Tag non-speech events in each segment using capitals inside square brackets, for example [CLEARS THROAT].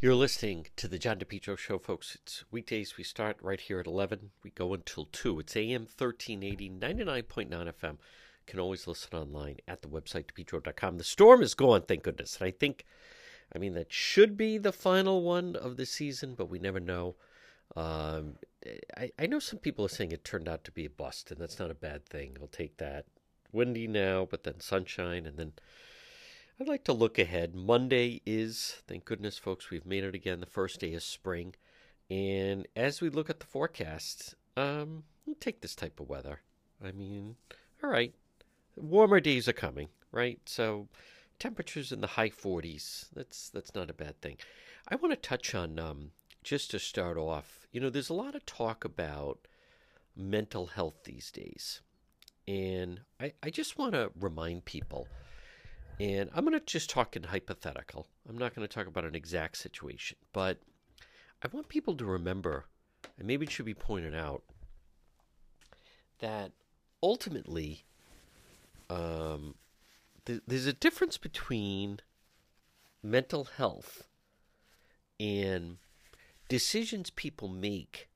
You're listening to the John DePetro Show, folks. It's weekdays. We start right here at 11. We go until 2. It's AM 1380, 99.9 FM. You Can always listen online at the website, depetro.com. The storm is gone, thank goodness. And I think, I mean, that should be the final one of the season, but we never know. Um, I, I know some people are saying it turned out to be a bust, and that's not a bad thing. I'll take that. Windy now, but then sunshine, and then I'd like to look ahead. Monday is, thank goodness, folks, we've made it again. The first day of spring. And as we look at the forecast, um, we'll take this type of weather. I mean, all right, warmer days are coming, right? So temperatures in the high 40s. That's that's not a bad thing. I want to touch on um, just to start off. You know, there's a lot of talk about mental health these days, and I, I just want to remind people and I'm going to just talk in hypothetical. I'm not going to talk about an exact situation, but I want people to remember, and maybe it should be pointed out, that ultimately um, th- there's a difference between mental health and decisions people make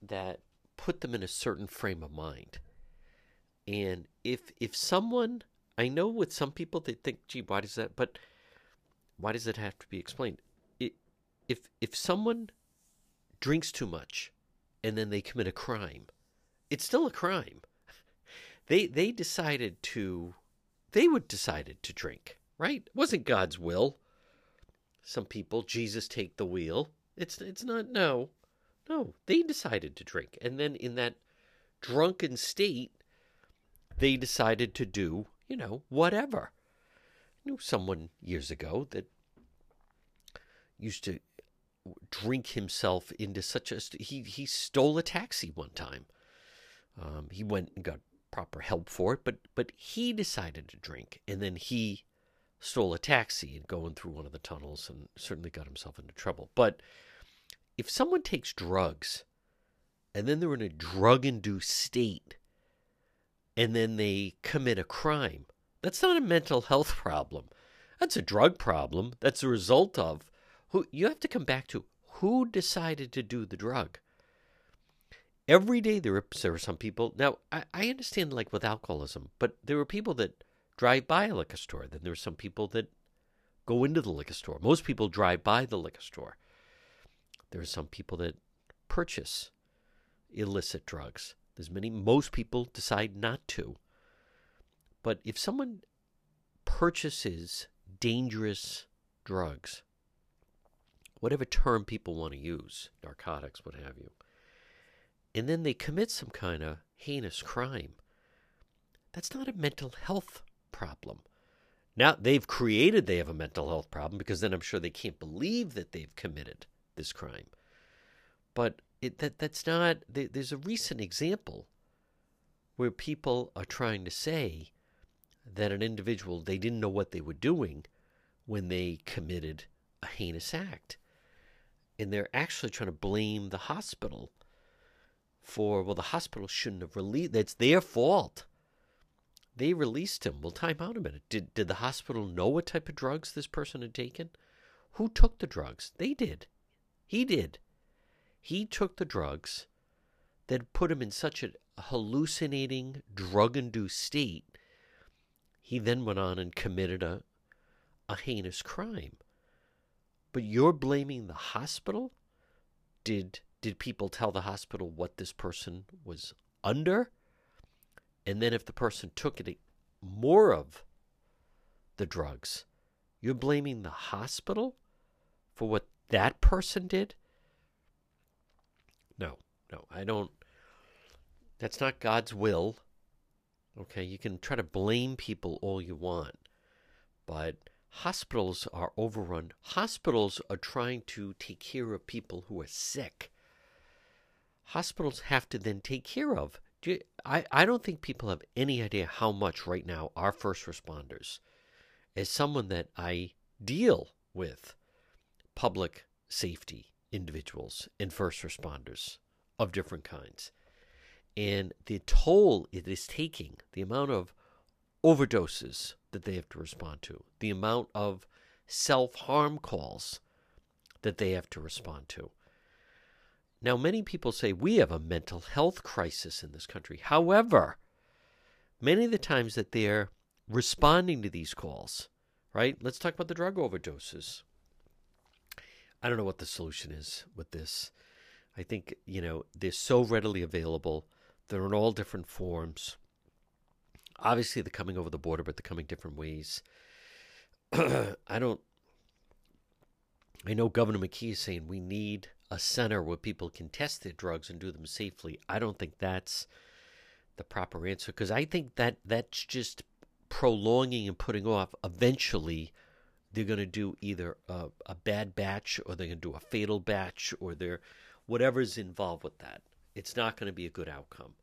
that put them in a certain frame of mind. And if if someone I know with some people they think, gee, why does that? But why does it have to be explained? It, if if someone drinks too much and then they commit a crime, it's still a crime. They they decided to, they would decided to drink, right? It wasn't God's will. Some people, Jesus take the wheel. It's it's not no, no. They decided to drink, and then in that drunken state, they decided to do you know, whatever. I knew someone years ago that used to drink himself into such a he he stole a taxi one time. Um, he went and got proper help for it, but but he decided to drink, and then he stole a taxi and going through one of the tunnels, and certainly got himself into trouble. But if someone takes drugs, and then they're in a drug-induced state, and then they commit a crime. That's not a mental health problem. That's a drug problem. That's a result of who you have to come back to who decided to do the drug. Every day there are, some people. Now I, I understand like with alcoholism, but there are people that drive by a liquor store. Then there are some people that go into the liquor store. Most people drive by the liquor store. There are some people that purchase illicit drugs. There's many, most people decide not to. But if someone purchases dangerous drugs, whatever term people want to use, narcotics, what have you, and then they commit some kind of heinous crime, that's not a mental health problem. Now they've created they have a mental health problem because then I'm sure they can't believe that they've committed this crime. But it, that that's not. There's a recent example where people are trying to say that an individual they didn't know what they were doing when they committed a heinous act, and they're actually trying to blame the hospital for well, the hospital shouldn't have released. That's their fault. They released him. Well, time out a minute. Did did the hospital know what type of drugs this person had taken? Who took the drugs? They did. He did. He took the drugs that put him in such a hallucinating, drug induced state. He then went on and committed a, a heinous crime. But you're blaming the hospital? Did did people tell the hospital what this person was under? And then if the person took it more of the drugs, you're blaming the hospital for what that person did? No, no, I don't. That's not God's will. Okay, you can try to blame people all you want, but hospitals are overrun. Hospitals are trying to take care of people who are sick. Hospitals have to then take care of. I, I don't think people have any idea how much right now our first responders, as someone that I deal with, public safety, individuals and first responders of different kinds. And the toll it is taking, the amount of overdoses that they have to respond to, the amount of self harm calls that they have to respond to. Now, many people say we have a mental health crisis in this country. However, many of the times that they're responding to these calls, right? Let's talk about the drug overdoses. I don't know what the solution is with this. I think, you know, they're so readily available. They're in all different forms. Obviously, they're coming over the border, but they're coming different ways. [CLEARS THROAT] I don't. I know Governor McKee is saying we need a center where people can test their drugs and do them safely. I don't think that's the proper answer because I think that that's just prolonging and putting off. Eventually, they're going to do either a, a bad batch or they're going to do a fatal batch or they're whatever's involved with that. It's not going to be a good outcome.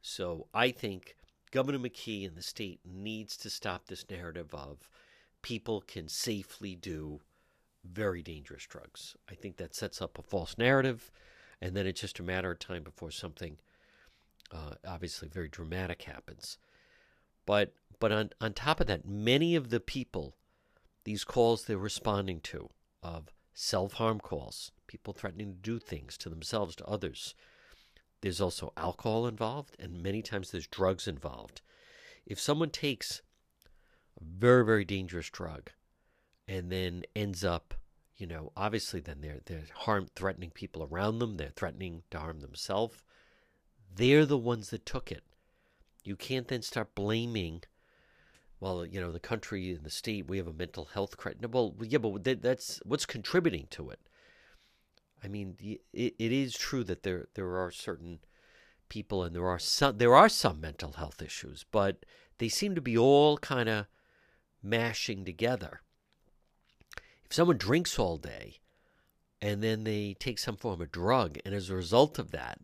So I think Governor McKee and the state needs to stop this narrative of people can safely do very dangerous drugs. I think that sets up a false narrative, and then it's just a matter of time before something uh, obviously very dramatic happens. But but on, on top of that, many of the people, these calls they're responding to of self harm calls, people threatening to do things to themselves, to others. There's also alcohol involved, and many times there's drugs involved. If someone takes a very, very dangerous drug and then ends up, you know, obviously then they're, they're harm, threatening people around them, they're threatening to harm themselves. They're the ones that took it. You can't then start blaming well, you know, the country and the state, we have a mental health crisis. Well, yeah, but that's what's contributing to it. I mean, it, it is true that there there are certain people and there are some there are some mental health issues, but they seem to be all kind of mashing together. If someone drinks all day and then they take some form of drug, and as a result of that,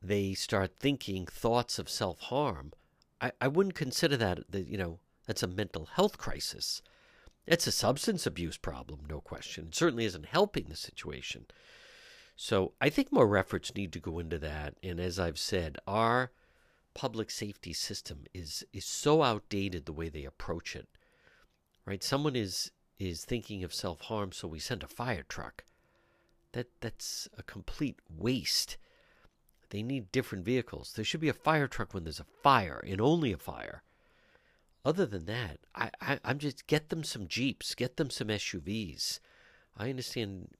they start thinking thoughts of self harm I, I wouldn't consider that, the, you know, that's a mental health crisis. It's a substance abuse problem, no question. It certainly isn't helping the situation. So I think more efforts need to go into that. And as I've said, our public safety system is is so outdated the way they approach it. Right? Someone is is thinking of self harm, so we send a fire truck. That that's a complete waste. They need different vehicles. There should be a fire truck when there's a fire and only a fire. Other than that, I, I, I'm just get them some Jeeps, get them some SUVs. I understand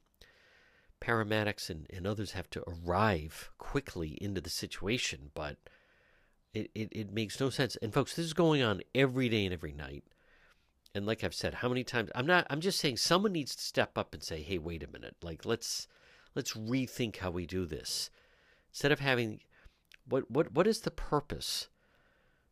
paramedics and, and others have to arrive quickly into the situation, but it, it, it makes no sense. And folks, this is going on every day and every night. And like I've said, how many times I'm not I'm just saying someone needs to step up and say, hey, wait a minute. Like let's let's rethink how we do this. Instead of having what what what is the purpose?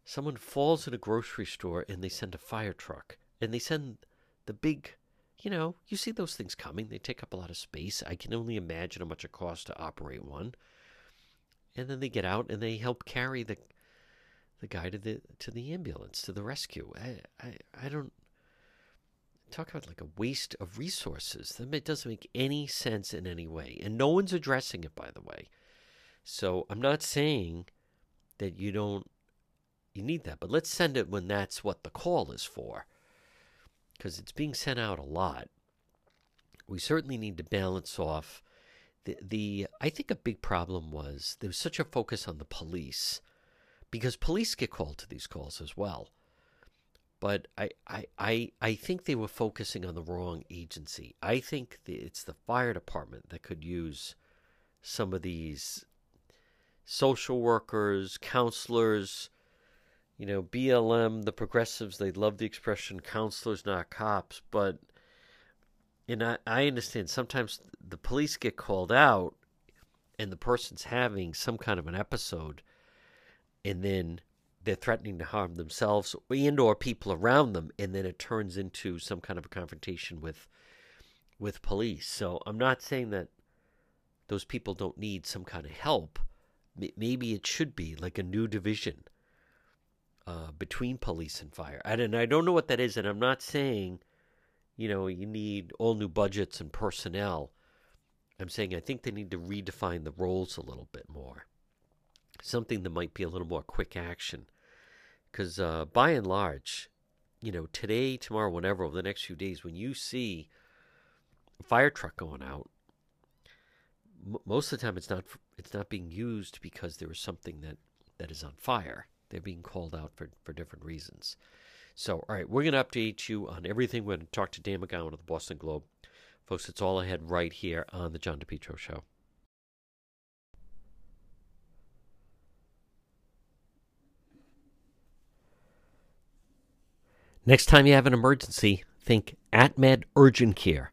Someone falls in a grocery store and they send a fire truck and they send the big you know, you see those things coming. They take up a lot of space. I can only imagine how much it costs to operate one. And then they get out and they help carry the the guy to the to the ambulance, to the rescue. I I, I don't talk about like a waste of resources. That doesn't make any sense in any way. And no one's addressing it by the way. So I'm not saying that you don't you need that, but let's send it when that's what the call is for. Because it's being sent out a lot. We certainly need to balance off the the I think a big problem was there was such a focus on the police because police get called to these calls as well. But I, I, I, I think they were focusing on the wrong agency. I think it's the fire department that could use some of these social workers, counselors, you know, BLM, the progressives, they love the expression counselors, not cops. But, and I, I understand sometimes the police get called out and the person's having some kind of an episode and then they're threatening to harm themselves and or people around them and then it turns into some kind of a confrontation with with police so i'm not saying that those people don't need some kind of help maybe it should be like a new division uh, between police and fire. And I don't know what that is, and I'm not saying, you know, you need all new budgets and personnel. I'm saying I think they need to redefine the roles a little bit more. Something that might be a little more quick action. Because uh, by and large, you know, today, tomorrow, whenever, over the next few days, when you see a fire truck going out, m- most of the time it's not it's not being used because there is something that that is on fire. They're being called out for for different reasons. So, all right, we're going to update you on everything. We're going to talk to Dan McGowan of the Boston Globe. Folks, it's all ahead right here on the John DePetro Show. Next time you have an emergency, think AtMed Urgent Care.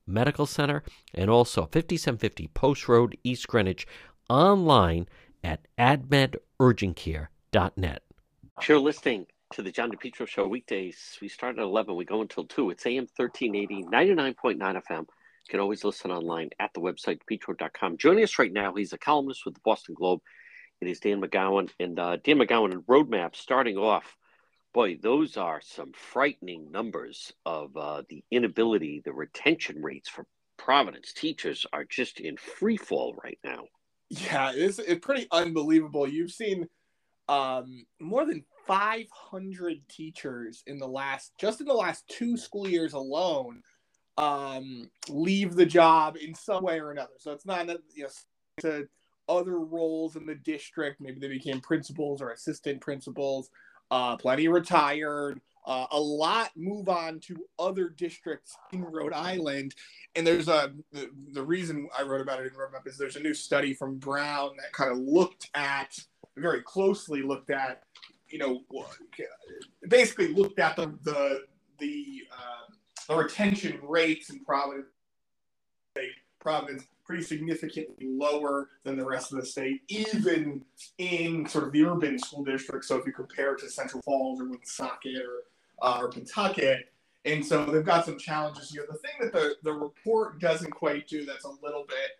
Medical Center. And also 5750 Post Road, East Greenwich, online at admedurgentcare.net. If you're listening to the John DePetro Show weekdays. We start at 11. We go until 2. It's AM 1380, 99.9 FM. You can always listen online at the website, depetro.com. Joining us right now, he's a columnist with the Boston Globe. It is Dan McGowan. And uh, Dan McGowan and Rhode Map starting off boy, those are some frightening numbers of uh, the inability, the retention rates for Providence teachers are just in free fall right now. Yeah, it's, it's pretty unbelievable. You've seen um, more than 500 teachers in the last, just in the last two school years alone, um, leave the job in some way or another. So it's not, you know, to other roles in the district. Maybe they became principals or assistant principals uh, plenty retired. Uh, a lot move on to other districts in Rhode Island. And there's a the, the reason I wrote about it in Rhode Map is there's a new study from Brown that kind of looked at very closely looked at, you know, basically looked at the the the, uh, the retention rates in Providence, Providence pretty significantly lower than the rest of the state, even in sort of the urban school districts. So if you compare it to Central Falls or Woonsocket or, uh, or Pawtucket, and so they've got some challenges here. The thing that the, the report doesn't quite do that's a little bit,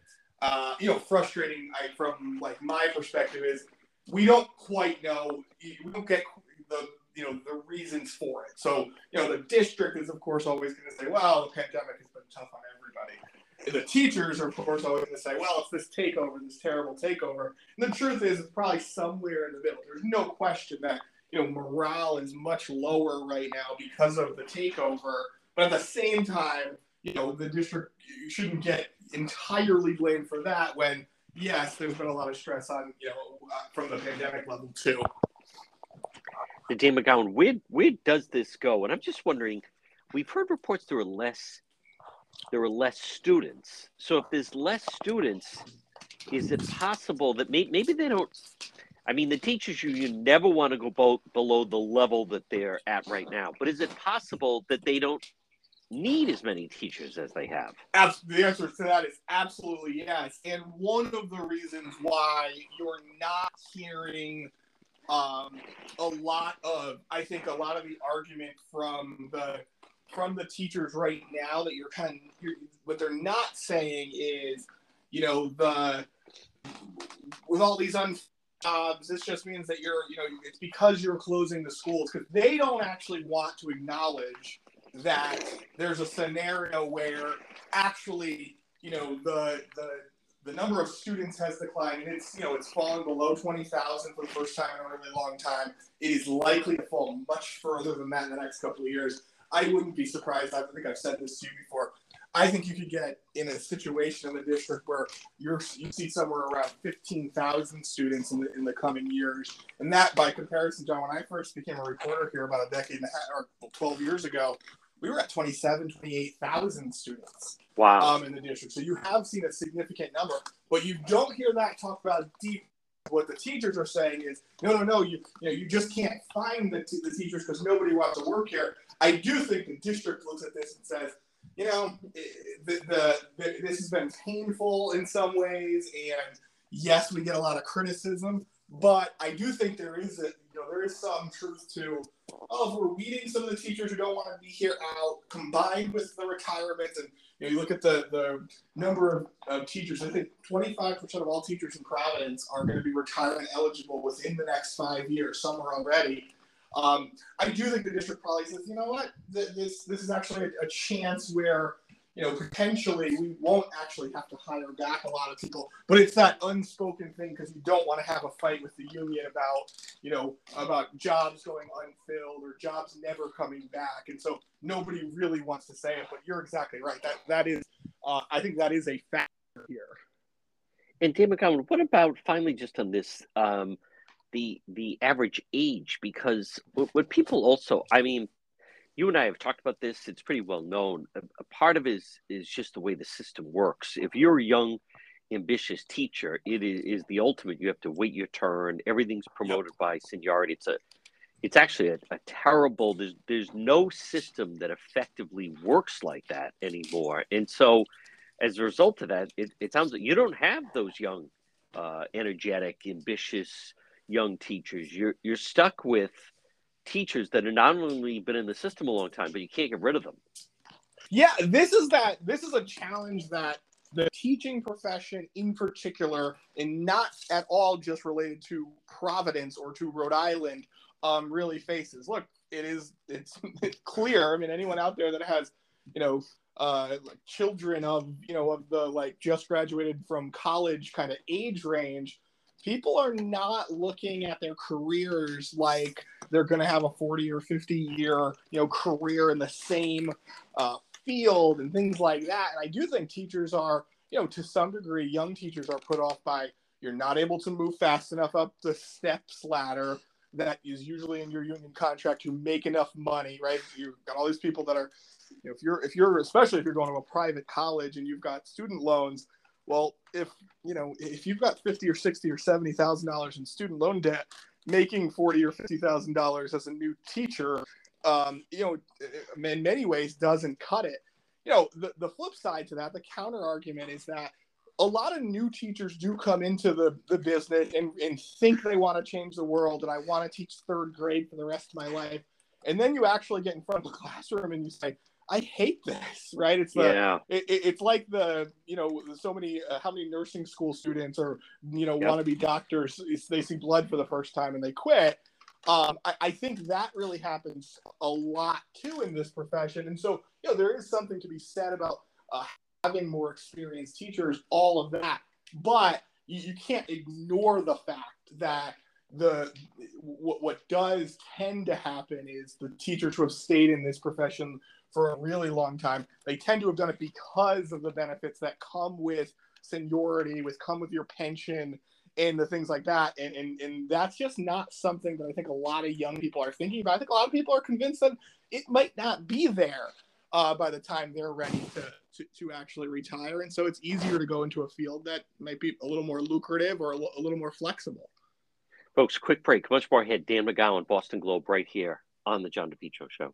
uh, you know, frustrating I, from like my perspective is we don't quite know, we don't get the you know the reasons for it. So you know the district is of course always going to say, well, the pandemic has been tough on everybody the teachers are, of course, always going to say, well, it's this takeover, this terrible takeover. And the truth is, it's probably somewhere in the middle. There's no question that, you know, morale is much lower right now because of the takeover. But at the same time, you know, the district shouldn't get entirely blamed for that when, yes, there's been a lot of stress on, you know, uh, from the pandemic level too. And Dan McGowan, where, where does this go? And I'm just wondering, we've heard reports there are less there were less students. So if there's less students, is it possible that may, maybe they don't? I mean, the teachers union never want to go bo- below the level that they're at right now. But is it possible that they don't need as many teachers as they have? The answer to that is absolutely yes. And one of the reasons why you're not hearing um, a lot of, I think, a lot of the argument from the from the teachers right now that you're kind of you're, what they're not saying is, you know, the with all these un jobs, this just means that you're, you know, it's because you're closing the schools because they don't actually want to acknowledge that there's a scenario where actually, you know, the the the number of students has declined and it's you know it's fallen below 20,000 for the first time in a really long time. It is likely to fall much further than that in the next couple of years. I wouldn't be surprised. I think I've said this to you before. I think you could get in a situation in the district where you're you see somewhere around fifteen thousand students in the in the coming years, and that by comparison, John, when I first became a reporter here about a decade and a half or twelve years ago, we were at 27, 28,000 students. Wow. Um, in the district, so you have seen a significant number, but you don't hear that talk about deep what the teachers are saying is, no, no, no, you, you know, you just can't find the, t- the teachers because nobody wants to work here. I do think the district looks at this and says, you know, the, the, the, this has been painful in some ways, and yes, we get a lot of criticism, but I do think there is a, you know, there is some truth to, oh, we're weeding some of the teachers who don't want to be here out, combined with the retirements, and you know, you look at the the number of, of teachers. I think 25% of all teachers in Providence are going to be retirement eligible within the next five years. Some are already. Um, I do think the district probably says, you know what, this this is actually a, a chance where you know, potentially we won't actually have to hire back a lot of people. But it's that unspoken thing because you don't want to have a fight with the union about, you know, about jobs going unfilled or jobs never coming back. And so nobody really wants to say it. But you're exactly right. That that is, uh, I think that is a factor here. And Dan McGowan, what about finally just on this? Um, the the average age because what, what people also i mean you and I have talked about this. It's pretty well known. A, a, part of it is is just the way the system works. If you're a young, ambitious teacher, it is, is the ultimate. You have to wait your turn. Everything's promoted yep. by seniority. It's a it's actually a, a, terrible there's there's no system that effectively works like that anymore. And so as a result of that, it, it sounds like you don't have those young, uh, energetic, ambitious young teachers. You're you're stuck with teachers that have not only been in the system a long time, but you can't get rid of them. Yeah, this is that. This is a challenge that the teaching profession, in particular, and not at all just related to Providence or to Rhode Island, um, really faces. Look, it is it's, it's [LAUGHS] clear. I mean, anyone out there that has, you know, uh, like children of you know of the like just graduated from college kind of age range people are not looking at their careers like they're going to have a 40 or 50 year you know career in the same uh, field and things like that. And i do think teachers are you know to some degree young teachers are put off by you're not able to move fast enough up the steps ladder that is usually in your union contract to make enough money right? You've got all these people that are you know if you're if you're especially if you're going to a private college and you've got student loans well, if you know if you've got fifty or sixty or seventy thousand dollars in student loan debt, making forty or fifty thousand dollars as a new teacher, um, you know, in many ways doesn't cut it. You know, the, the flip side to that, the counter argument is that a lot of new teachers do come into the, the business and, and think they want to change the world and I want to teach third grade for the rest of my life. And then you actually get in front of the [LAUGHS] classroom and you say, I hate this, [LAUGHS] right? It's the, yeah. It, it's like the, you know, so many, uh, how many nursing school students or, you know, yep. want to be doctors, they see blood for the first time and they quit. Um, I, I, think that really happens a lot too in this profession. And so, you know, there is something to be said about uh, having more experienced teachers, all of that. But you, you can't ignore the fact that the what, what does tend to happen is the teachers who have stayed in this profession for a really long time. They tend to have done it because of the benefits that come with seniority, with come with your pension and the things like that. And, and, and that's just not something that I think a lot of young people are thinking about. I think a lot of people are convinced that it might not be there uh, by the time they're ready to, to, to, actually retire. And so it's easier to go into a field that might be a little more lucrative or a, l- a little more flexible. Folks, quick break. Much more ahead. Dan McGowan, Boston Globe, right here on the John DePetro Show.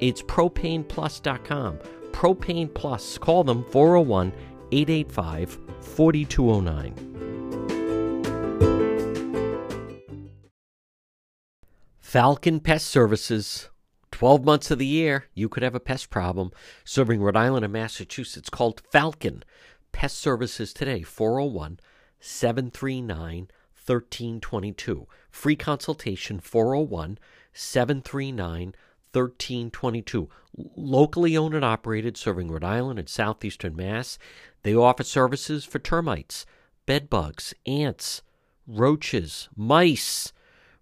it's propaneplus.com. Propane Plus. Call them 401 885 4209. Falcon Pest Services. 12 months of the year, you could have a pest problem. Serving Rhode Island and Massachusetts, called Falcon Pest Services today, 401 739 1322. Free consultation, 401 739 1322. Locally owned and operated, serving Rhode Island and southeastern Mass. They offer services for termites, bed bugs, ants, roaches, mice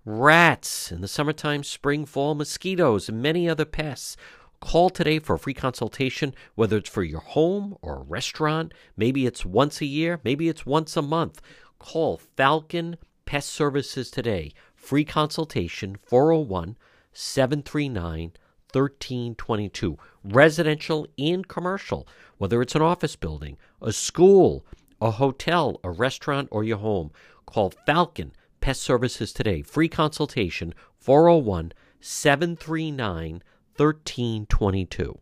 rats, in the summertime, spring, fall, mosquitoes, and many other pests. Call today for a free consultation, whether it's for your home or a restaurant. Maybe it's once a year, maybe it's once a month. Call Falcon Pest Services today. Free consultation 401 739 1322. Residential and commercial, whether it's an office building, a school, a hotel, a restaurant, or your home. Call Falcon Pest Services today. Free consultation 401 739 1322.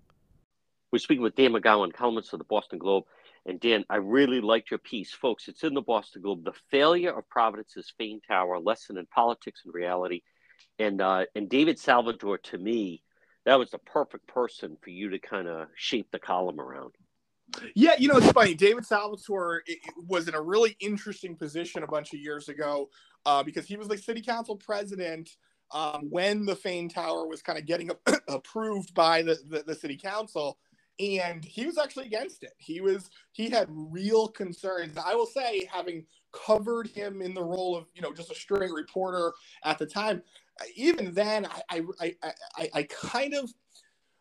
We're speaking with Dan McGowan, columnist of the Boston Globe. And Dan, I really liked your piece. Folks, it's in the Boston Globe. The failure of Providence's Fane Tower, lesson in politics and reality. And uh, and David Salvatore to me, that was the perfect person for you to kind of shape the column around. Yeah, you know, it's funny. David Salvatore was in a really interesting position a bunch of years ago uh, because he was the city council president um, when the Fane Tower was kind of getting [CLEARS THROAT] approved by the, the, the city council and he was actually against it. He was he had real concerns. I will say, having covered him in the role of you know just a straight reporter at the time, even then I I I, I, kind of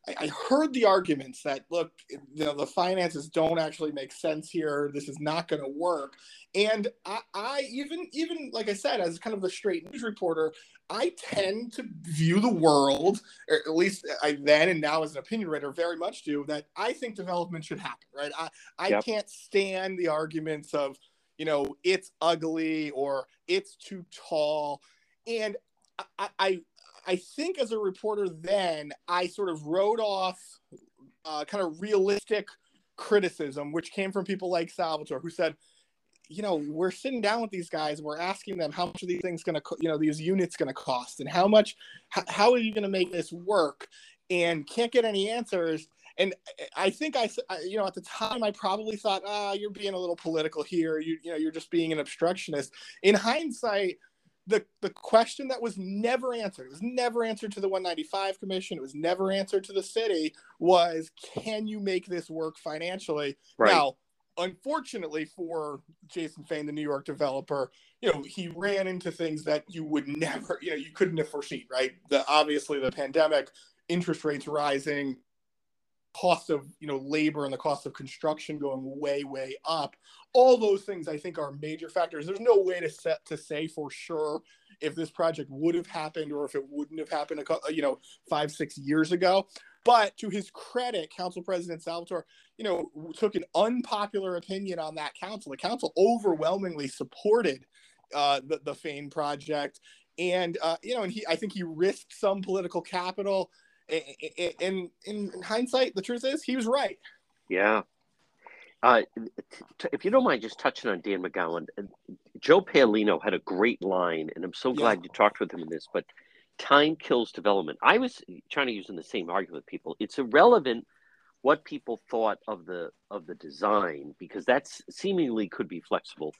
I, heard the arguments that look, you know, the finances don't actually make sense here. This is not going to work. And I, I, even even like I said, as kind of the straight news reporter, I tend to view the world, or at least I then and now as an opinion writer, very much do that. I think development should happen. Right. I I yep. can't stand the arguments of you know it's ugly or it's too tall, and I, I I think as a reporter then, I sort of wrote off uh, kind of realistic criticism, which came from people like Salvatore, who said, you know, we're sitting down with these guys, we're asking them how much are these things going to, you know, these units going to cost, and how much, how, how are you going to make this work, and can't get any answers. And I think I, you know, at the time I probably thought, ah, you're being a little political here. You, you know, you're just being an obstructionist. In hindsight, the the question that was never answered it was never answered to the 195 commission it was never answered to the city was can you make this work financially right. now unfortunately for jason Fane the new york developer you know he ran into things that you would never you know you couldn't have foreseen right the obviously the pandemic interest rates rising cost of you know labor and the cost of construction going way way up. All those things i think are major factors. There's no way to set to say for sure if this project would have happened or if it wouldn't have happened a, you know five six years ago. But to his credit council president salvatore you know took an unpopular opinion on that council. The council overwhelmingly supported uh, the, the Fane project. And uh, you know and he i think he risked some political capital in in hindsight, the truth is he was right. Yeah. Uh, t- if you don't mind just touching on Dan McGowan, uh, Joe Paolino had a great line, and I'm so glad yeah. you talked with him in this, but time kills development. I was trying to use in the same argument with people. It's irrelevant what people thought of the of the design because that's seemingly could be flexible.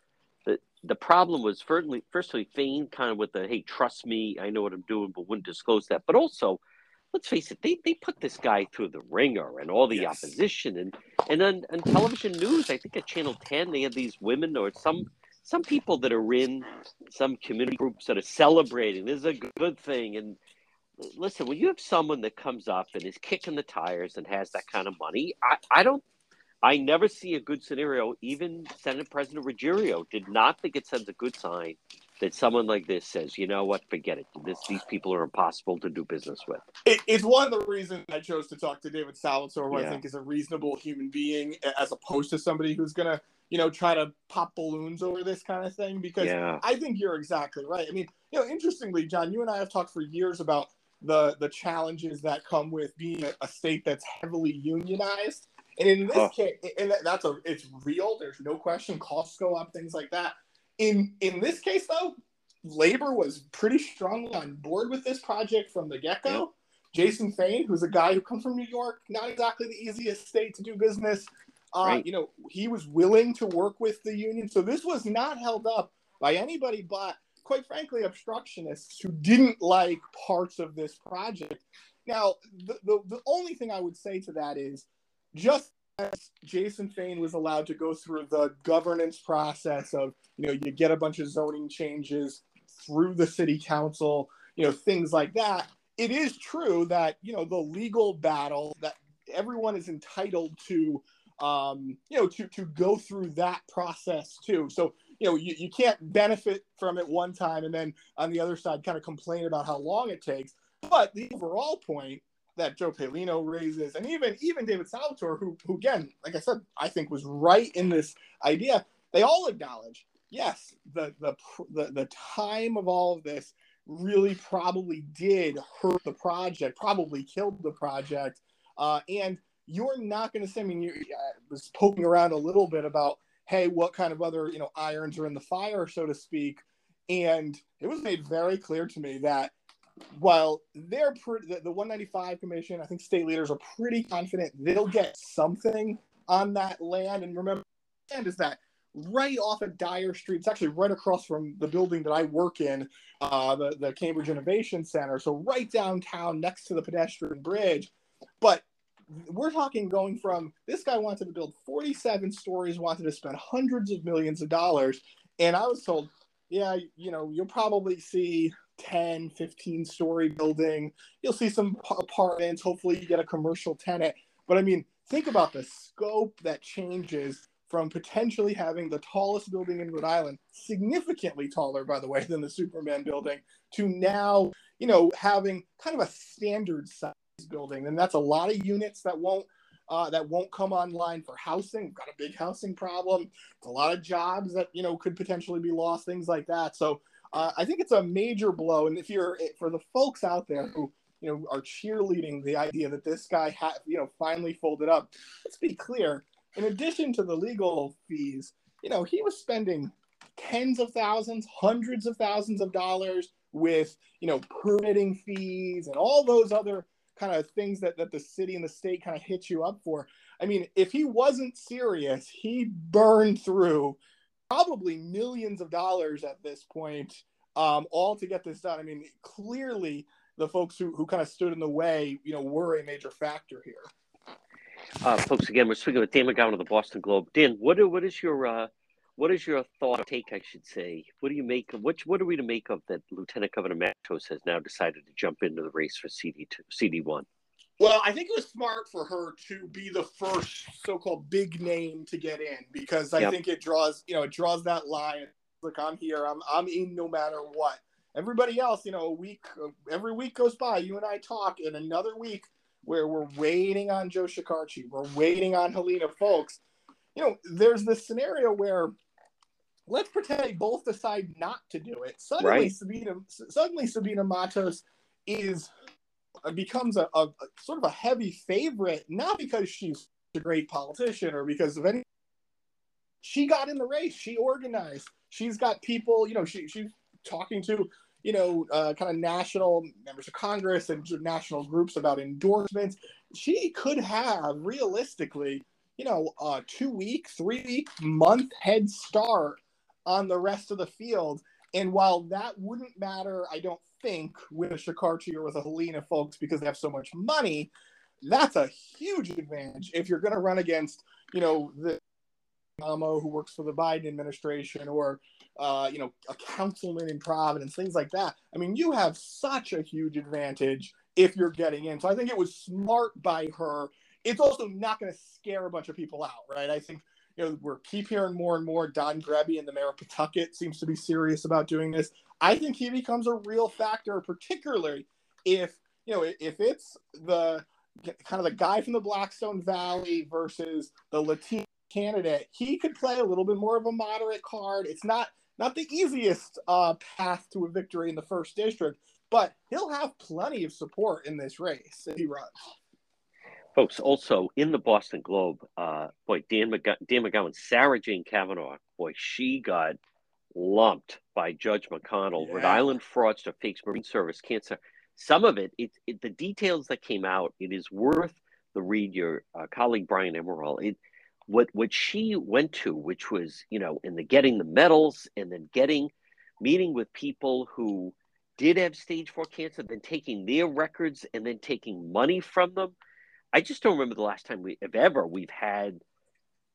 The the problem was firstly firstly Fane kind of with the hey trust me I know what I'm doing but wouldn't disclose that, but also let's face it, they, they put this guy through the ringer and all the yes. opposition and and on, on television news, I think at Channel Ten they had these women or some some people that are in some community groups that are celebrating. This is a good thing. And listen, when you have someone that comes up and is kicking the tires and has that kind of money, I, I don't I never see a good scenario. Even Senate President Ruggerio did not think it sends a good sign that someone like this says, you know what, forget it. This, these people are impossible to do business with. It, it's one of the reasons I chose to talk to David Salvatore, who yeah. I think is a reasonable human being, as opposed to somebody who's going to, you know, try to pop balloons over this kind of thing. Because yeah. I think you're exactly right. I mean, you know, interestingly, John, you and I have talked for years about the the challenges that come with being a, a state that's heavily unionized. And in this oh. case, and that's a it's real. There's no question. Costs go up, things like that in in this case though labor was pretty strongly on board with this project from the get go. Jason Fane, who's a guy who comes from New York, not exactly the easiest state to do business. Uh, right. You know, he was willing to work with the union. So this was not held up by anybody but, quite frankly, obstructionists who didn't like parts of this project. Now, the, the, the only thing I would say to that is just Jason Fane was allowed to go through the governance process of, you know, you get a bunch of zoning changes through the city council, you know, things like that. It is true that, you know, the legal battle that everyone is entitled to, um, you know, to, to go through that process too. So, you know, you, you can't benefit from it one time and then on the other side kind of complain about how long it takes. But the overall point that Joe Paolino raises, and even even David Salvatore, who who again, like I said, I think was right in this idea. They all acknowledge, yes, the the the, the time of all of this really probably did hurt the project, probably killed the project, uh, and you're not going to. I mean, you I was poking around a little bit about, hey, what kind of other you know irons are in the fire, so to speak, and it was made very clear to me that while they're pretty, the, the 195 commission, I think state leaders are pretty confident they'll get something on that land. And remember, land is that right off of Dyer Street. It's actually right across from the building that I work in, uh, the, the Cambridge Innovation Center. So right downtown next to the pedestrian bridge. But we're talking going from this guy wanted to build 47 stories, wanted to spend hundreds of millions of dollars. And I was told, yeah, you know, you'll probably see 10, 15 story building. You'll see some apartments. Hopefully, you get a commercial tenant. But I mean, think about the scope that changes from potentially having the tallest building in Rhode Island, significantly taller, by the way, than the Superman building, to now, you know, having kind of a standard size building. And that's a lot of units that won't uh, that won't come online for housing. We've got a big housing problem. It's a lot of jobs that you know could potentially be lost, things like that. So uh, I think it's a major blow. And if you're for the folks out there who you know are cheerleading the idea that this guy had you know finally folded up, let's be clear. In addition to the legal fees, you know he was spending tens of thousands, hundreds of thousands of dollars with you know permitting fees and all those other kind of things that, that the city and the state kind of hit you up for. I mean, if he wasn't serious, he burned through probably millions of dollars at this point, um, all to get this done. I mean, clearly the folks who, who kind of stood in the way, you know, were a major factor here. Uh, folks, again, we're speaking with Dan McGowan of the Boston Globe. Dan, what what is your uh, what is your thought take? I should say. What do you make of what what are we to make of that Lieutenant Governor Matos has now decided to jump into the race for CD two CD one? Well, I think it was smart for her to be the first so-called big name to get in because I yep. think it draws, you know, it draws that line. Look, I'm here. I'm I'm in no matter what. Everybody else, you know, a week every week goes by, you and I talk, and another week where we're waiting on Joe Shekarchi, we're waiting on Helena Foulkes. You know, there's this scenario where let's pretend they both decide not to do it. Suddenly, right. Sabina, suddenly Sabina Matos is becomes a, a, a, sort of a heavy favorite, not because she's a great politician or because of any. She got in the race. She organized. She's got people. You know, she she's talking to you know uh, kind of national members of Congress and national groups about endorsements. She could have realistically, you know, a two week, three week, month head start on the rest of the field. And while that wouldn't matter, I don't think with a Shekarchi or with a Helena Foulkes, because they have so much money, that's a huge advantage if you're going to run against, you know, the Amo who works for the Biden administration or, uh, you know, a councilman in Providence, things like that. I mean, you have such a huge advantage if you're getting in. So I think it was smart by her. It's also not going to scare a bunch of people out, right? I think you know, we're keep hearing more and more. Don Grebien and the mayor of Pawtucket seems to be serious about doing this. I think he becomes a real factor, particularly if you know if it's the kind of the guy from the Blackstone Valley versus the Latino candidate. He could play a little bit more of a moderate card. It's not not the easiest uh, path to a victory in the first district, but he'll have plenty of support in this race if he runs. Folks, also in the Boston Globe, uh, boy, Dan, McG- Dan McGowan, Sarah Jane Cavanaugh, boy, she got lumped by Judge McConnell. Yeah. Rhode Island fraudster fakes Marine Service cancer. Some of it, it, it, the details that came out, it is worth the read. Your uh, colleague Brian Amaral, it, what what she went to, which was you know, in the getting the medals and then getting meeting with people who did have stage four cancer, then taking their records and then taking money from them. I just don't remember the last time we, if ever, we've had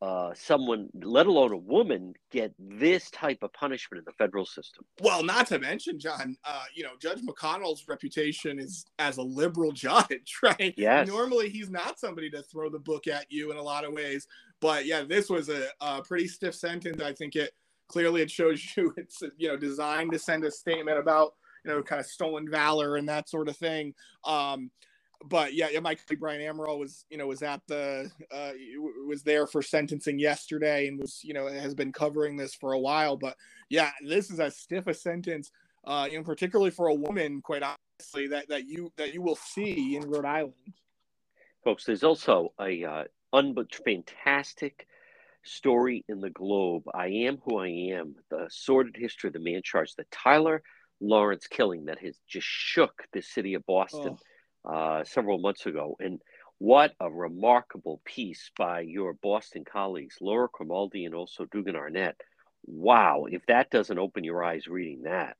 uh, someone, let alone a woman, get this type of punishment in the federal system. Well, not to mention, John, uh, you know, Judge McConnell's reputation is as a liberal [LAUGHS] judge, right? Yes. Normally, he's not somebody to throw the book at you in a lot of ways, but yeah, this was a, a pretty stiff sentence. I think it clearly it shows [LAUGHS] you it's you know designed to send a statement about you know kind of stolen valor and that sort of thing. Um, but yeah, yeah, Mike Brian Amaral was, you know, was at the, uh, was there for sentencing yesterday and was, you know, has been covering this for a while. But yeah, this is as stiff a sentence, uh, you know, particularly for a woman, quite honestly, that that you that you will see in Rhode Island. Folks, there's also a uh, un- fantastic story in the Globe. I am who I am. The sordid history of the man charged, the Tyler Lawrence killing that has just shook the city of Boston. Oh. Uh, several months ago. And what a remarkable piece by your Boston colleagues, Laura Crimaldi and also Dugan Arnett. Wow, if that doesn't open your eyes reading that.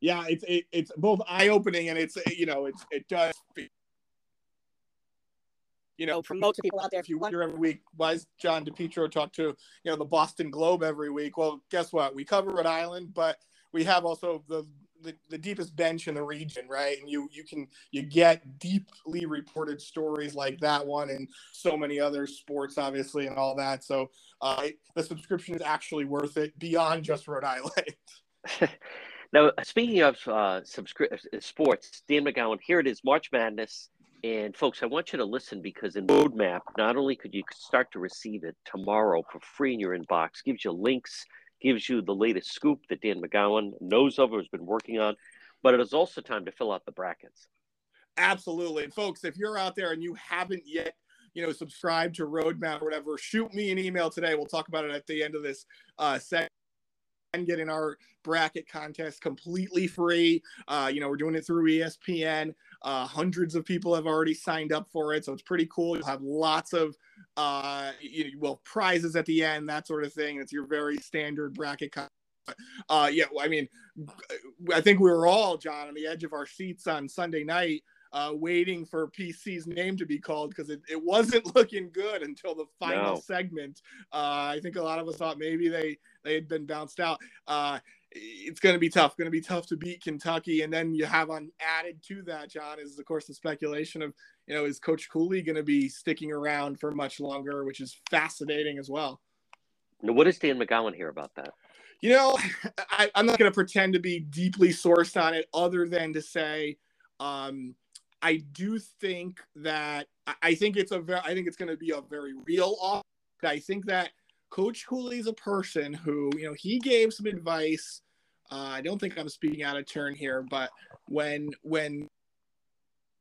Yeah, it's it, it's both eye opening and it's you know it's it does you know promote to people out there if you wonder every week why does John DePetro talk to you know the Boston Globe every week? Well, guess what? We cover Rhode Island, but we have also the the, the deepest bench in the region, right? And you you can you get deeply reported stories like that one and so many other sports, obviously, and all that. So uh, the subscription is actually worth it beyond just Rhode Island. [LAUGHS] [LAUGHS] now, speaking of uh, subscri- sports, Dan McGowan, here it is, March Madness. And folks, I want you to listen because in Rhode Map, not only could you start to receive it tomorrow for free in your inbox, gives you links gives you the latest scoop that Dan McGowan knows of or has been working on, but it is also time to fill out the brackets. Absolutely. And folks, if you're out there and you haven't yet, you know, subscribed to Rhode Map or whatever, shoot me an email today. We'll talk about it at the end of this uh, segment and getting our bracket contest completely free. Uh, you know, we're doing it through ESPN. Uh, hundreds of people have already signed up for it, so it's pretty cool. You'll have lots of uh, you know, well prizes at the end, that sort of thing. It's your very standard bracket. Uh, yeah, I mean, I think we were all John on the edge of our seats on Sunday night. Uh, waiting for PC's name to be called because it, it wasn't [LAUGHS] looking good until the final No. segment. Uh, I think a lot of us thought maybe they they had been bounced out. Uh, it's going to be tough. Going to be tough to beat Kentucky, and then you have on added to that, John, is of course the speculation of you know is Coach Cooley going to be sticking around for much longer, which is fascinating as well. Now, what does Dan McGowan hear about that? You know, [LAUGHS] I, I'm not going to pretend to be deeply sourced on it, other than to say, um, I do think that I- think it's a very, I think it's going to be a very real offer. I think that Coach Cooley's a person who, you know, he gave some advice. Uh, I don't think I'm speaking out of turn here, but when when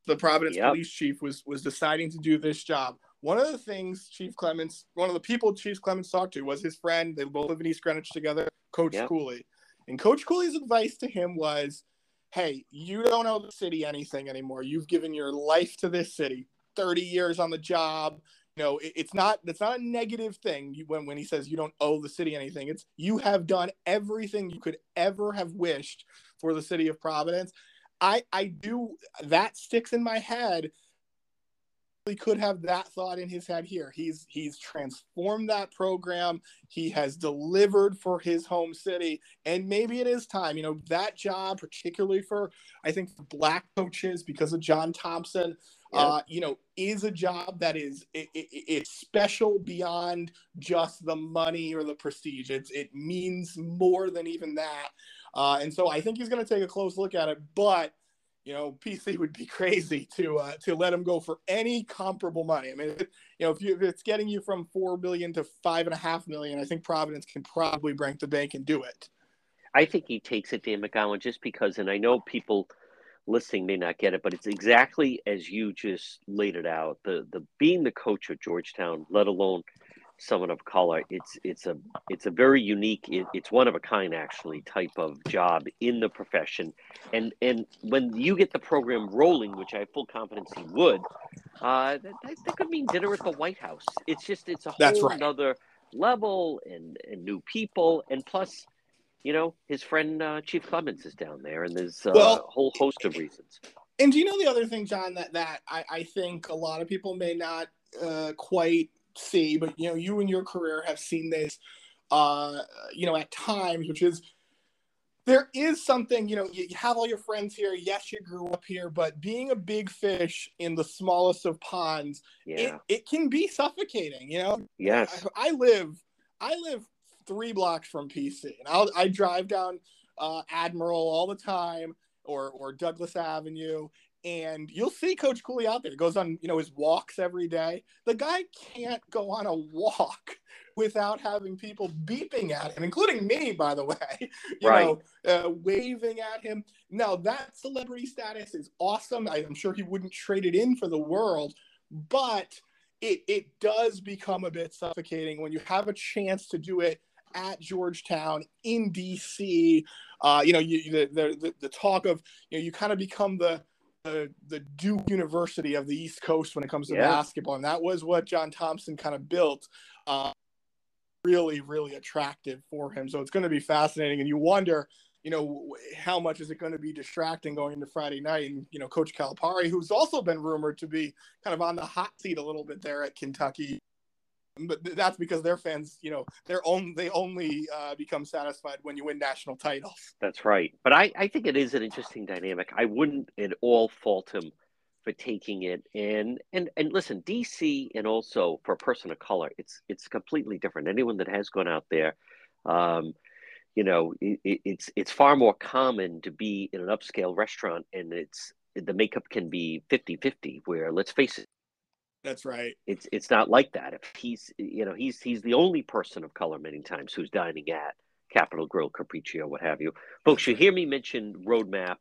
the Providence Yep. police chief was was deciding to do this job, one of the things Chief Clements, one of the people Chief Clements talked to was his friend. They both live in East Greenwich together, Coach Yep. Cooley. And Coach Cooley's advice to him was, "Hey, you don't owe the city anything anymore. You've given your life to this city. 30 years on the job. Know, it- it's not it's not a negative thing when when he says you don't owe the city anything. It's you have done everything you could ever have wished for the city of Providence. I I do that sticks in my head he could have that thought in his head here. He's he's transformed that program. He has delivered for his home city, and maybe it is time. You know that job, particularly for I think for black coaches because of John Thompson. Yeah. Uh, you know, is a job that is it, it, it's special beyond just the money or the prestige. It's it means more than even that. Uh, and so I think he's going to take a close look at it, but you know, [LAUGHS] PC would be crazy to uh, to let him go for any comparable money. I mean, it, you know, if, you, if it's getting you from four million to five and a half million, I think Providence can probably break the bank and do it. I think he takes it, Dan McGowan, just because, and I know people listening may not get it, but it's exactly as you just laid it out. The the being the coach of Georgetown, let alone someone of color. It's it's a it's a very unique, it, it's one of a kind actually type of job in the profession, and and when you get the program rolling, which I have full confidence he would, uh, that, that could mean dinner at the White House. It's just it's a whole right. other level and and new people, and plus. You know, his friend uh, Chief Clements is down there, and there's uh, well, a whole host of reasons. And do you know the other thing, John, that that I, I think a lot of people may not uh, quite see, but you know, you and your career have seen this, uh, you know, at times, which is there is something, you know, you have all your friends here. Yes, you grew up here, but being a big fish in the smallest of ponds, yeah. it, it can be suffocating, you know? Yes. I, I live, I live three blocks from PC and I'll, I drive down uh, Admiral all the time or, or Douglas Avenue and you'll see Coach Cooley out there. He goes on, you know, his walks every day. The guy can't go on a walk without having people beeping at him, including me, by the [LAUGHS] way. You right. know, uh, waving at him. Now that celebrity status is awesome. I'm sure he wouldn't trade it in for the world, but it it does become a bit suffocating when you have a chance to do it at Georgetown in DC. Uh, you know, you, the, the the talk of you know you kind of become the the, the Duke University of the East Coast when it comes to yeah. basketball, and that was what John Thompson kind of built. Uh, really, really attractive for him. So it's going to be fascinating, and you wonder, you know, how much is it going to be distracting going into Friday night? And you know, Coach Calipari, who's also been rumored to be kind of on the hot seat a little bit there at Kentucky, but that's because their fans, you know, they're only they only uh, become satisfied when you win national titles. That's right. But I, I think it is an interesting dynamic. I wouldn't at all fault him for taking it. And and and listen, DC and also for a person of color, it's it's completely different. Anyone that has gone out there, um, you know, it, it's it's far more common to be in an upscale restaurant and it's the makeup can be 50-50 where let's face it that's right. It's it's not like that. If he's you know he's he's the only person of color many times who's dining at Capital Grille, Capriccio, what have you. Folks, you hear me mention Rhode Map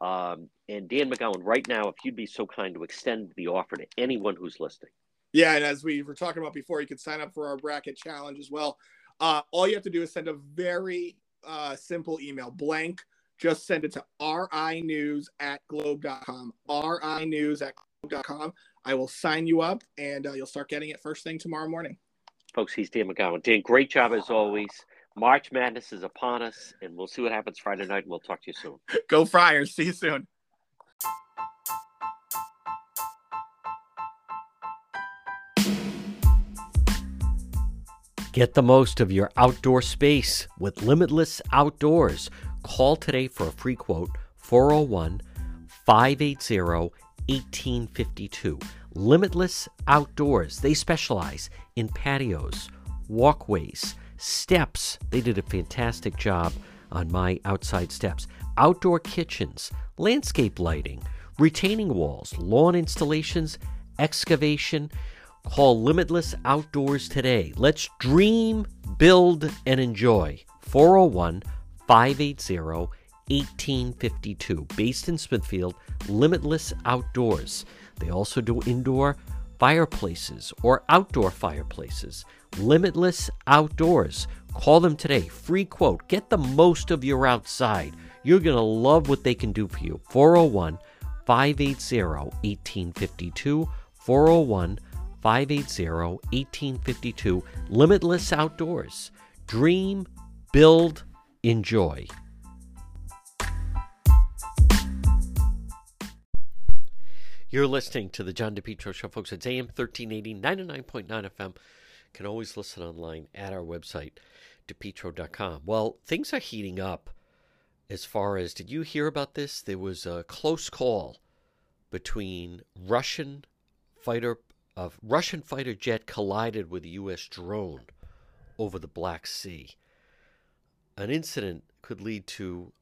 um, and Dan McGowan right now. If you'd be so kind to extend the offer to anyone who's listening. Yeah, and as we were talking about before, you can sign up for our bracket challenge as well. Uh, all you have to do is send a very uh, simple email, blank. Just send it to rinews at globe.com. rinews at globe.com. I will sign you up, and uh, you'll start getting it first thing tomorrow morning. Folks, he's Dan McGowan. Dan, great job as always. March Madness is upon us, and we'll see what happens Friday night, and we'll talk to you soon. [LAUGHS] Go Friars. See you soon. Get the most of your outdoor space with Limitless Outdoors. Call today for a free quote 401 580 1852. Limitless Outdoors. They specialize in patios, walkways, steps. They did a fantastic job on my outside steps. Outdoor kitchens, landscape lighting, retaining walls, lawn installations, excavation. Call Limitless Outdoors today. Let's dream, build, and enjoy. 401 580 1852. Based in Smithfield, Limitless Outdoors. They also do indoor fireplaces or outdoor fireplaces. Limitless Outdoors. Call them today. Free quote. Get the most of your outside. You're going to love what they can do for you. 401 580 1852. 401 580 1852. Limitless Outdoors. Dream, build, enjoy. You're listening to the John DePetro Show, folks. It's AM 1380, 99.9 FM. Can always listen online at our website, depetro.com. Well, things are heating up as far as did you hear about this? There was a close call between Russian fighter a Russian fighter jet collided with a U.S. drone over the Black Sea. An incident could lead to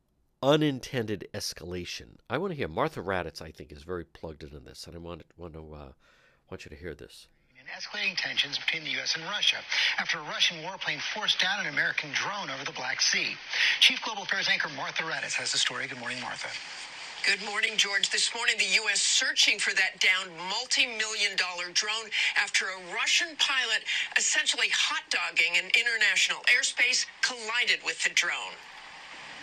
unintended escalation. I want to hear Martha Raddatz. I think is very plugged into this, and I want to, want to uh, want you to hear this. Escalating tensions between the U.S. and Russia after a Russian warplane forced down an American drone over the Black Sea. Chief Global Affairs anchor Martha Raddatz has the story. Good morning, Martha. Good morning, George. This morning, the U.S. searching for that downed multi million dollar drone after a Russian pilot, essentially hot dogging an international airspace, collided with the drone.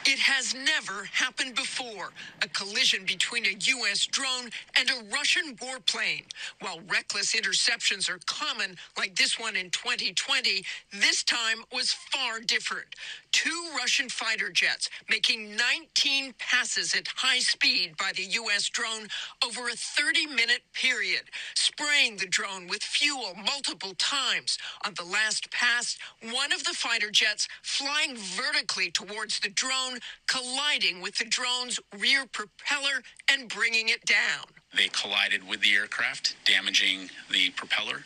It has never happened before. A collision between a U.S. drone and a Russian warplane. While reckless interceptions are common, like this one in 2020, this time was far different. Two Russian fighter jets making 19 passes at high speed by the U.S. drone over a 30 minute period, spraying the drone with fuel multiple times. On the last pass, one of the fighter jets flying vertically towards the drone drone colliding with the drone's rear propeller and bringing it down. They collided with the aircraft, damaging the propeller,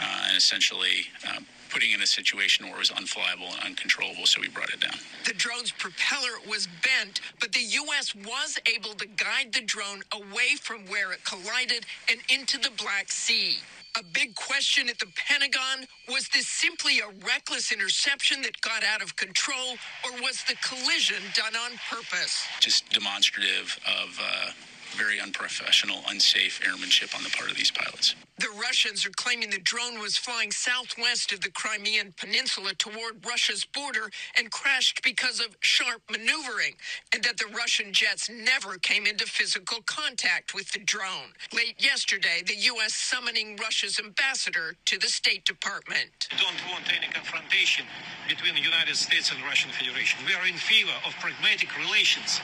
uh, and essentially uh, putting in a situation where it was unflyable and uncontrollable, so we brought it down. The drone's propeller was bent, but the U.S. was able to guide the drone away from where it collided and into the Black Sea. A big question at the Pentagon was this simply a reckless interception that got out of control, or was the collision done on purpose? Just demonstrative of uh, very unprofessional, unsafe airmanship on the part of these pilots. The Russians are claiming the drone was flying southwest of the Crimean Peninsula toward Russia's border and crashed because of sharp maneuvering, and that the Russian jets never came into physical contact with the drone. Late yesterday, the U.S. summoning Russia's ambassador to the State Department. We don't want any confrontation between the United States and Russian Federation. We are in favor of pragmatic relations.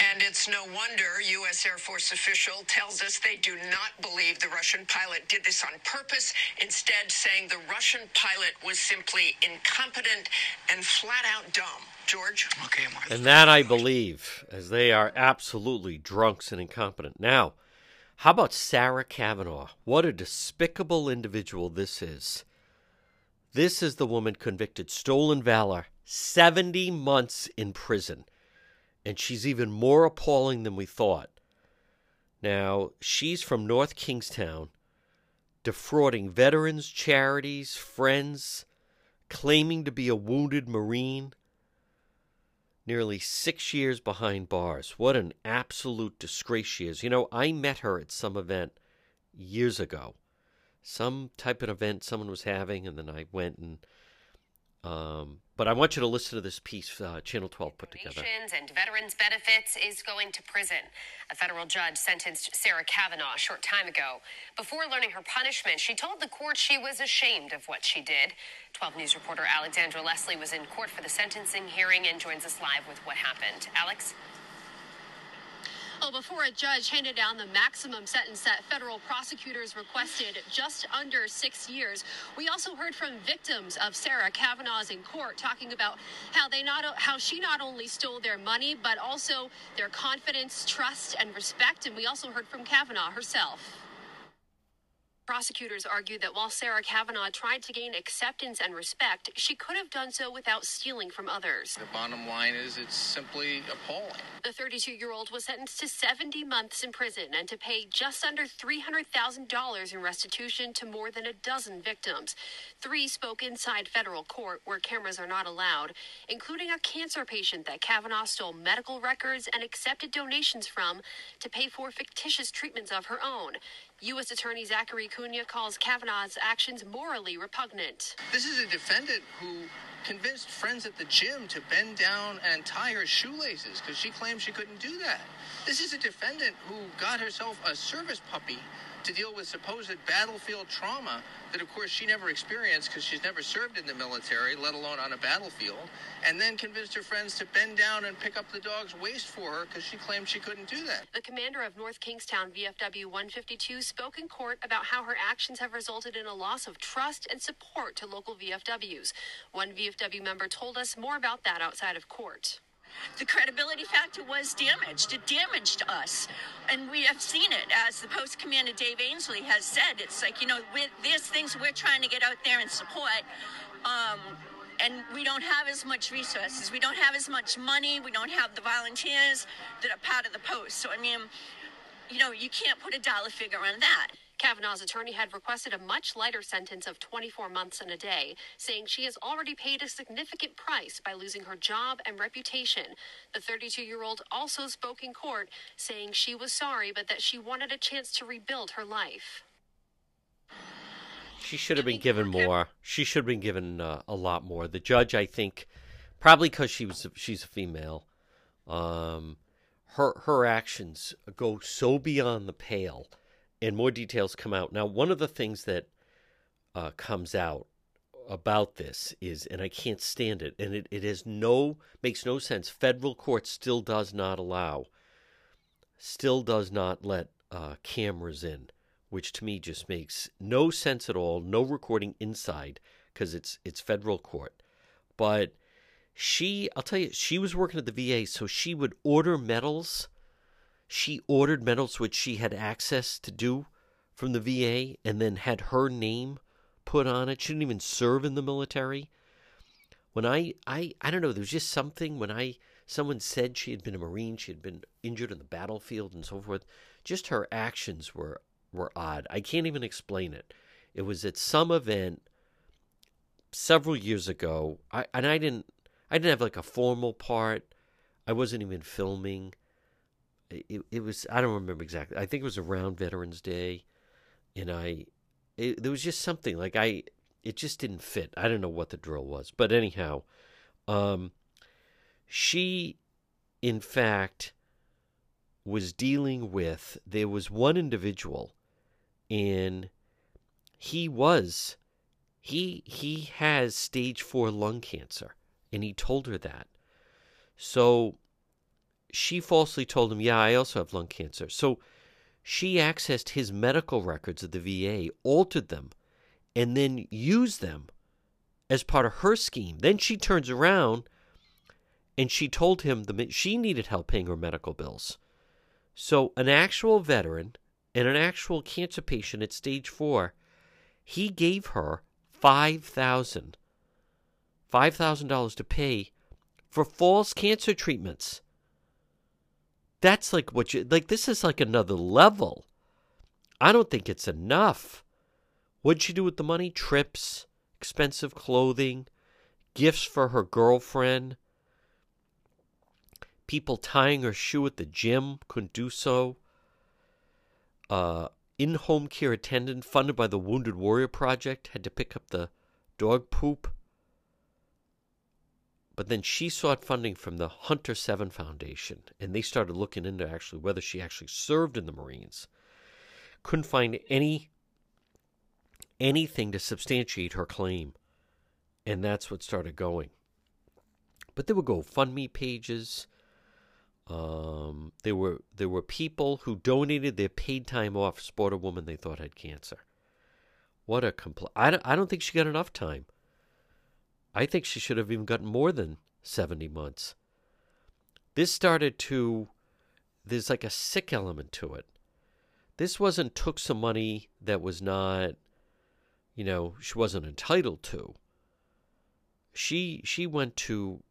And it's no wonder U.S. Air Force official tells us they do not believe the Russian pilot did this on purpose, instead, saying the Russian pilot was simply incompetent and flat out dumb. George? Okay, Martha. And that I believe, as they are absolutely drunks and incompetent. Now, how about Sarah Cavanaugh? What a despicable individual this is. This is the woman convicted stolen valor, 70 months in prison and she's even more appalling than we thought. Now, she's from North Kingstown, defrauding veterans, charities, friends, claiming to be a wounded Marine. Nearly six years behind bars. What an absolute disgrace she is. You know, I met her at some event years ago. Some type of event someone was having, and then I went and um, but I want you to listen to this piece uh, Channel 12 put together. And veterans benefits is going to prison. A federal judge sentenced Sarah Cavanaugh a short time ago. Before learning her punishment, she told the court she was ashamed of what she did. 12 News reporter Alexandra Leslie was in court for the sentencing hearing and joins us live with what happened. Alex? Well, before a judge handed down the maximum sentence that federal prosecutors requested, just under six years, we also heard from victims of Sarah Cavanaugh's in court talking about how they not how she not only stole their money but also their confidence, trust, and respect. And we also heard from Cavanaugh herself. Prosecutors argued that while Sarah Cavanaugh tried to gain acceptance and respect, she could have done so without stealing from others. The bottom line is it's simply appalling. The 32 year old was sentenced to 70 months in prison and to pay just under $300,000 in restitution to more than a dozen victims. Three spoke inside federal court where cameras are not allowed, including a cancer patient that Cavanaugh stole medical records and accepted donations from to pay for fictitious treatments of her own. U.S. Attorney Zachary Cunha calls Cavanaugh's actions morally repugnant. This is a defendant who convinced friends at the gym to bend down and tie her shoelaces because she claimed she couldn't do that. This is a defendant who got herself a service puppy to deal with supposed battlefield trauma that, of course, she never experienced because she's never served in the military, let alone on a battlefield, and then convinced her friends to bend down and pick up the dog's waist for her because she claimed she couldn't do that. The commander of North Kingstown VFW 152 spoke in court about how her actions have resulted in a loss of trust and support to local VFWs. One VFW member told us more about that outside of court the credibility factor was damaged. It damaged us. And we have seen it, as the post commander Dave Ainsley has said. It's like, you know, there's things we're trying to get out there and support. Um, and we don't have as much resources. We don't have as much money. We don't have the volunteers that are part of the post. So, I mean, you know, you can't put a dollar figure on that. Cavanaugh's attorney had requested a much lighter sentence of 24 months and a day, saying she has already paid a significant price by losing her job and reputation. The 32 year old also spoke in court, saying she was sorry, but that she wanted a chance to rebuild her life. She should have been given more. She should have been given uh, a lot more. The judge, I think, probably because she was she's a female, um, her her actions go so beyond the pale, and more details come out. Now, one of the things that uh, comes out about this is, and I can't stand it, and it, it has no makes no sense. Federal court still does not allow, still does not let uh, cameras in which to me just makes no sense at all. No recording inside because it's it's federal court. But she, I'll tell you, she was working at the VA, so she would order medals. She ordered medals which she had access to do from the VA, and then had her name put on it. She didn't even serve in the military. When I, I, I don't know, there was just something when I, someone said she had been a Marine, she had been injured in the battlefield and so forth. Just her actions were were odd. I can't even explain it. It was at some event several years ago, I, and I didn't I didn't have like a formal part. I wasn't even filming. It, it was I don't remember exactly. I think it was around Veterans Day, and I it, there was just something like I it just didn't fit. I don't know what the drill was, but anyhow, um, she in fact was dealing with there was one individual and he was he he has stage 4 lung cancer and he told her that so she falsely told him yeah i also have lung cancer. So she accessed his medical records at the va altered them and then used them as part of her scheme. Then she turns around and she told him that she needed help paying her medical bills. So an actual veteran and an actual cancer patient at stage four, he gave her five thousand, five thousand dollars to pay for false cancer treatments. That's like what you like. This is like another level. I don't think it's enough. What'd she do with the money? Trips, expensive clothing, gifts for her girlfriend. People tying her shoe at the gym couldn't do so uh, in home care attendant funded by the Wounded Warrior Project had to pick up the dog poop. But then she sought funding from the Hunter Seven Foundation, and they started looking into actually whether she actually served in the Marines. Couldn't find any anything to substantiate her claim, and that's what started going. But there were GoFundMe pages. Um, there were there were people who donated their paid time off to support a woman they thought had cancer. What a compl- I don't, I don't think she got enough time. I think she should have even gotten more than 70 months. This started to there's like a sick element to it. This wasn't took some money that was not you know, she wasn't entitled to. She she went to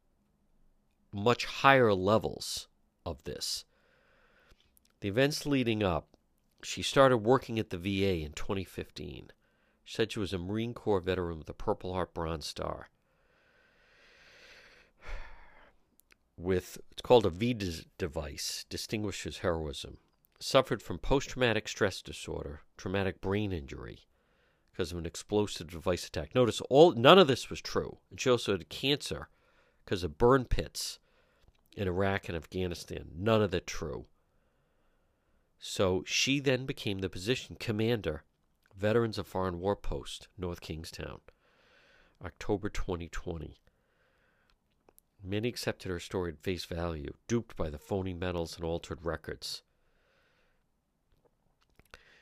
much higher levels of this. The events leading up, she started working at the VA in 2015. She said she was a Marine Corps veteran with a Purple Heart Bronze Star. With it's called a V device, distinguishes heroism. Suffered from post traumatic stress disorder, traumatic brain injury because of an explosive device attack. Notice all none of this was true. And she also had cancer because of burn pits in Iraq and Afghanistan. None of that true. So she then became the position commander, Veterans of Foreign War Post, North Kingstown, October 2020. Many accepted her story at face value, duped by the phony medals and altered records.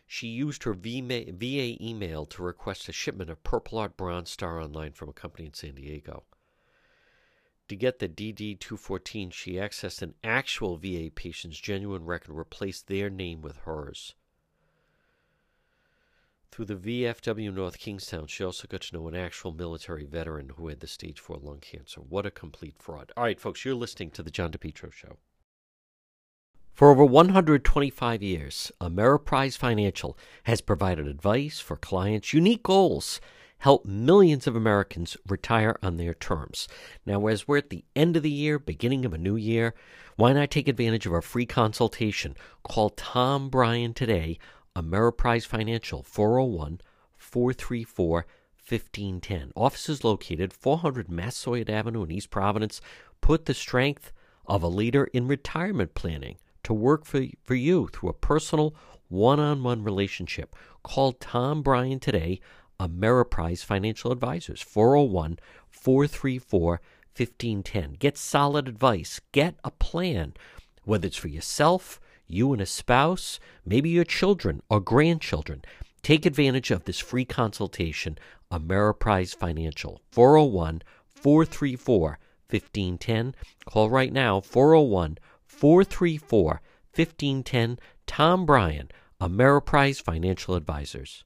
She used her VA email to request a shipment of Purple Heart Bronze Star Online from a company in San Diego. To get the DD 214, she accessed an actual VA patient's genuine record and replaced their name with hers. Through the VFW North Kingstown, she also got to know an actual military veteran who had the stage 4 lung cancer. What a complete fraud. All right, folks, you're listening to The John DePetro Show. For over 125 years, Ameriprise Financial has provided advice for clients' unique goals, help millions of Americans retire on their terms. Now, as we're at the end of the year, beginning of a new year, why not take advantage of a free consultation? Call Tom Bryan today, Ameriprise Financial, 401 434 1510. Office is located 400 Massasoit Avenue in East Providence. Put the strength of a leader in retirement planning to work for, for you through a personal one on one relationship. Call Tom Bryan today, Ameriprise Financial Advisors, 401 434 1510. Get solid advice, get a plan, whether it's for yourself, you and a spouse, maybe your children or grandchildren. Take advantage of this free consultation, Ameriprise Financial, 401 434 1510. Call right now, 401 434 1510. Tom Bryan, Ameriprise Financial Advisors.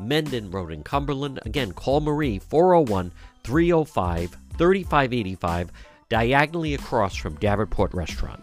Mendon Road in Cumberland. Again, call Marie 401 305 3585, diagonally across from Davenport Restaurant.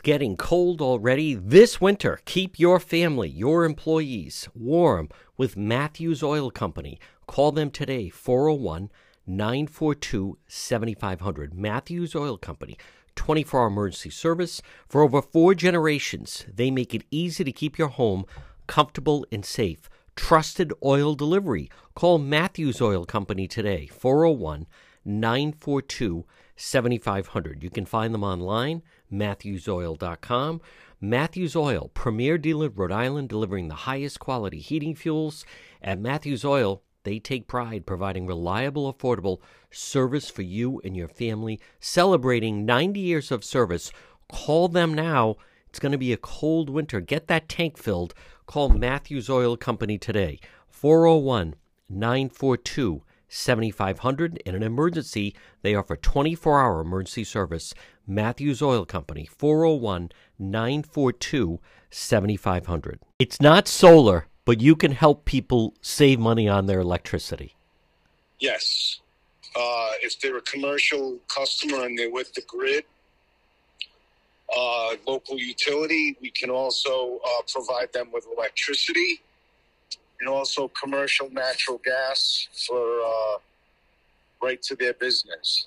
It's getting cold already. This winter, keep your family, your employees warm with Matthews Oil Company. Call them today, 401 942 7500. Matthews Oil Company, 24 hour emergency service. For over four generations, they make it easy to keep your home comfortable and safe. trusted oil delivery. Call Matthews Oil Company today, 401 942 7500. You can find them online, matthewsoil.com. Matthews Oil, premier dealer Rhode Island, delivering the highest quality heating fuels. At Matthews Oil, they take pride providing reliable, affordable service for you and your family. Celebrating 90 years of service. Call them now. It's going to be a cold winter. Get that tank filled. Call Matthews Oil Company today, 401 942 7500. In an emergency, they offer 24 hour emergency service. Matthews Oil Company, 401 942 7500. It's not solar, but you can help people save money on their electricity. Yes. Uh, if they're a commercial customer and they're with the grid, uh, local utility, we can also uh, provide them with electricity and also commercial natural gas for uh, right to their business.